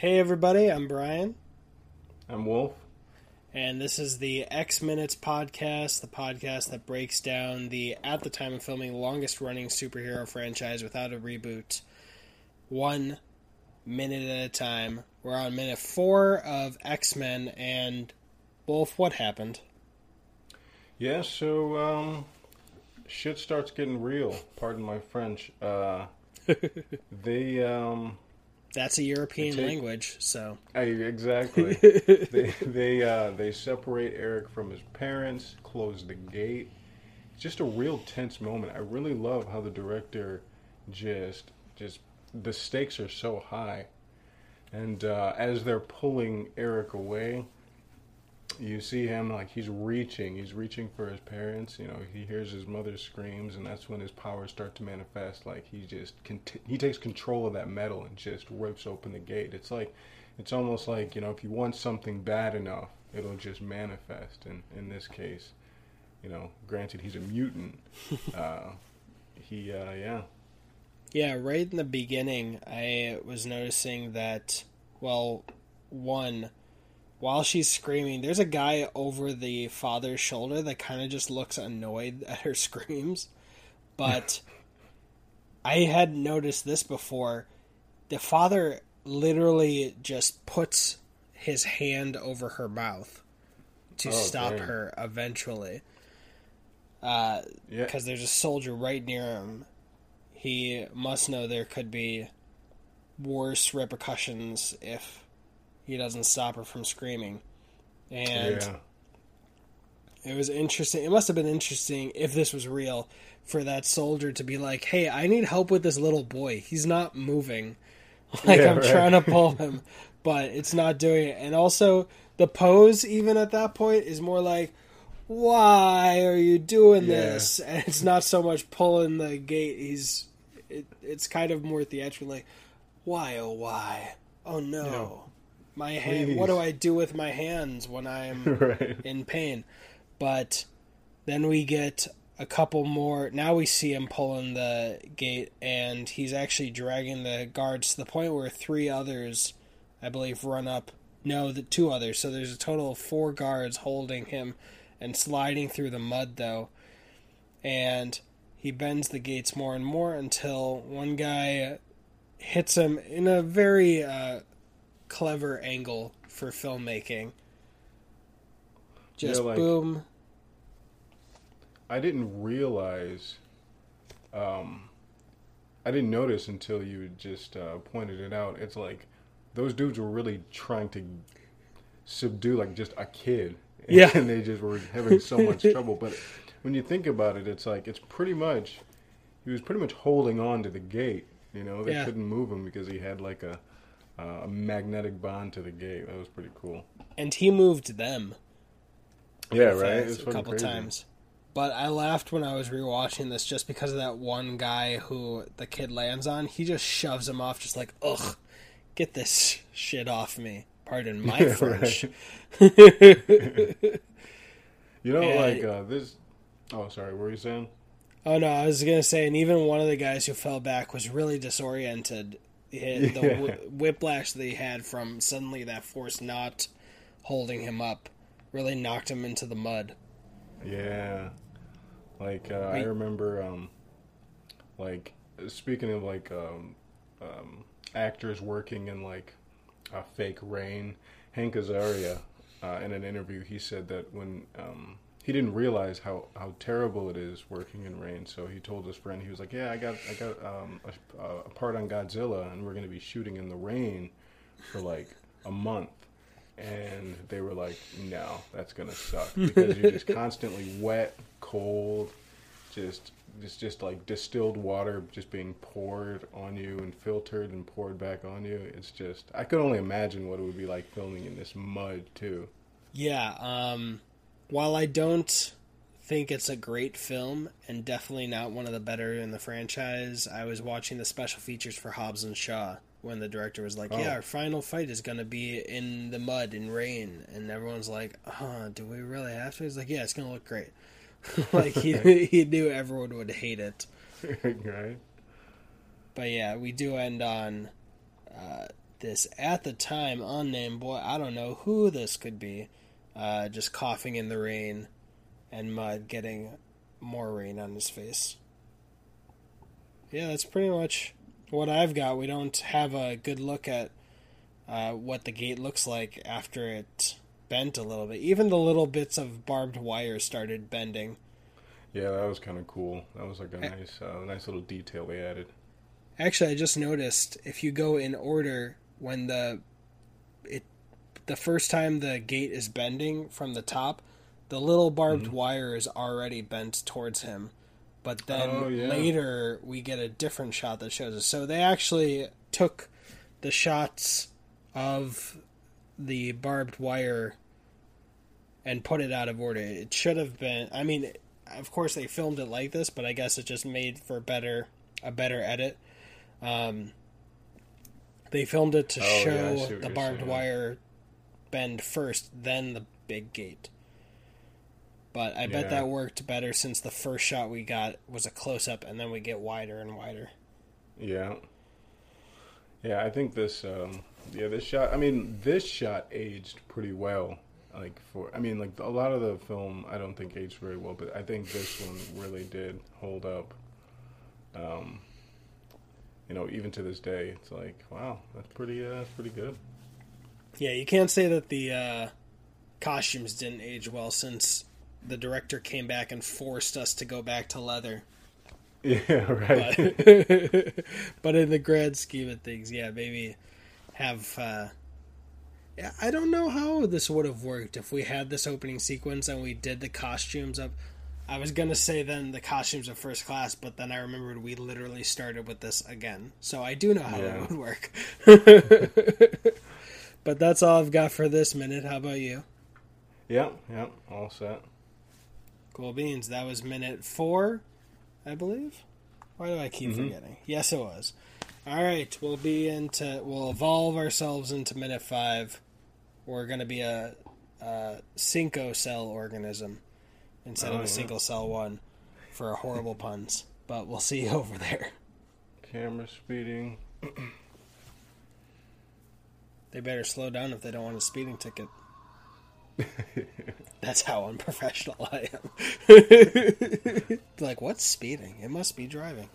Hey, everybody, I'm Brian. I'm Wolf. And this is the X Minutes podcast, the podcast that breaks down the, at the time of filming, longest running superhero franchise without a reboot, one minute at a time. We're on minute four of X Men, and Wolf, what happened? Yeah, so um, shit starts getting real. Pardon my French. Uh, they um, that's a European take, language, so I, exactly. they they uh, they separate Erik from his parents, close the gate. It's just a real tense moment. I really love how the director just just the stakes are so high, and uh, as they're pulling Erik away, you see him like he's reaching he's reaching for his parents you know he hears his mother's screams and that's when his powers start to manifest like he just he takes control of that metal and just rips open the gate. It's like it's almost like you know if you want something bad enough it'll just manifest. And in this case you know granted he's a mutant uh, he uh, yeah. Yeah right in the beginning i was noticing that well one while she's screaming, there's a guy over the father's shoulder that kind of just looks annoyed at her screams. But I had noticed this before. The father literally just puts his hand over her mouth to oh, stop dang. her eventually. Because uh, yeah. there's a soldier right near him. He must know there could be worse repercussions if he doesn't stop her from screaming. And yeah. it was interesting. It must have been interesting if this was real for that soldier to be like, "Hey, I need help with this little boy. He's not moving. Like yeah, I'm right. trying to pull him, but it's not doing it." And also, the pose even at that point is more like, "Why are you doing yeah. this?" And it's not so much pulling the gate. He's it, it's kind of more theatrical like, "Why oh why? Oh no." My hand. What do I do with my hands when I'm right. in pain? But then we get a couple more. Now we see him pulling the gate, and he's actually dragging the guards to the point where three others, I believe, run up. No, the two others. So there's a total of four guards holding him and sliding through the mud, though. And he bends the gates more and more until one guy hits him in a very uh, clever angle for filmmaking. Just like, boom. I didn't realize. Um, I didn't notice until you just uh, pointed it out. It's like those dudes were really trying to subdue like just a kid. And, yeah, and they just were having so much trouble. But when you think about it, it's like it's pretty much he was pretty much holding on to the gate. You know, they yeah. couldn't move him because he had like a uh, a magnetic bond to the gate. That was pretty cool. And he moved them. Yeah, right. A couple crazy. times. But I laughed when I was rewatching this just because of that one guy who the kid lands on. He just shoves him off, just like, ugh, get this shit off me. Pardon my yeah, French. you know, and, like uh, this. Oh, sorry. What were you saying? Oh no, I was gonna say, and even one of the guys who fell back was really disoriented the yeah. whiplash that he had from suddenly that force not holding him up really knocked him into the mud. Yeah, like uh, I remember, um, like speaking of like um, um, actors working in like a fake rain, Hank Azaria, uh, in an interview, he said that when um, he didn't realize how, how terrible it is working in rain. So he told his friend, he was like, "Yeah, I got I got um, a, a, part on Godzilla, and we're going to be shooting in the rain for like a month." And they were like, "No, that's going to suck because you're just constantly wet, cold, just it's just like distilled water just being poured on you and filtered and poured back on you. It's just I could only imagine what it would be like filming in this mud too." Yeah. Um while I don't think it's a great film and definitely not one of the better in the franchise, I was watching the special features for Hobbs and Shaw when the director was like, oh. "Yeah, our final fight is going to be in the mud and rain," and everyone's like, "Huh? Do we really have to?" He's like, "Yeah, it's going to look great." like he he knew everyone would hate it. right. But yeah, we do end on uh, this at the time unnamed boy. I don't know who this could be. Uh, just coughing in the rain and mud, getting more rain on his face. Yeah, that's pretty much what I've got. We don't have a good look at uh, what the gate looks like after it bent a little bit. Even the little bits of barbed wire started bending. Yeah, that was kind of cool. That was like a nice, uh, nice little detail they added. Actually, I just noticed if you go in order when the it the first time the gate is bending from the top, the little barbed mm-hmm. wire is already bent towards him. But then oh, yeah. later we get a different shot that shows us. So they actually took the shots of the barbed wire and put it out of order. It should have been. I mean, of course they filmed it like this, but I guess it just made for better a better edit. Um, they filmed it to oh, show yeah, the barbed saying. wire bend first, then the big gate. But I bet that worked better since the first shot we got was a close up, and then we get wider and wider. Yeah. Yeah, I think this. Um, yeah, this shot. I mean, this shot aged pretty well like for I mean like a lot of the film I don't think aged very well, but I think this one really did hold up. Um, you know, even to this day, it's like wow, that's pretty uh, that's pretty good. Yeah, you can't say that the uh, costumes didn't age well since the director came back and forced us to go back to leather. Yeah, right. But, but in the grand scheme of things, yeah, maybe have uh, I don't know how this would have worked if we had this opening sequence and we did the costumes of. I was gonna say then the costumes of first class, but then I remembered we literally started with this again, so I do know how yeah. it would work. but that's all I've got for this minute. How about you? Yeah, yeah, all set. Cool beans. That was minute four, I believe. Why do I keep mm-hmm. forgetting? Yes, it was. All right, we'll be into we'll evolve ourselves into minute five. We're going to be a, a cinco cell organism instead oh, of a yeah. single cell one for horrible puns. But we'll see you over there. Camera speeding. they better slow down if they don't want a speeding ticket. That's how unprofessional I am. like, what's speeding? It must be driving.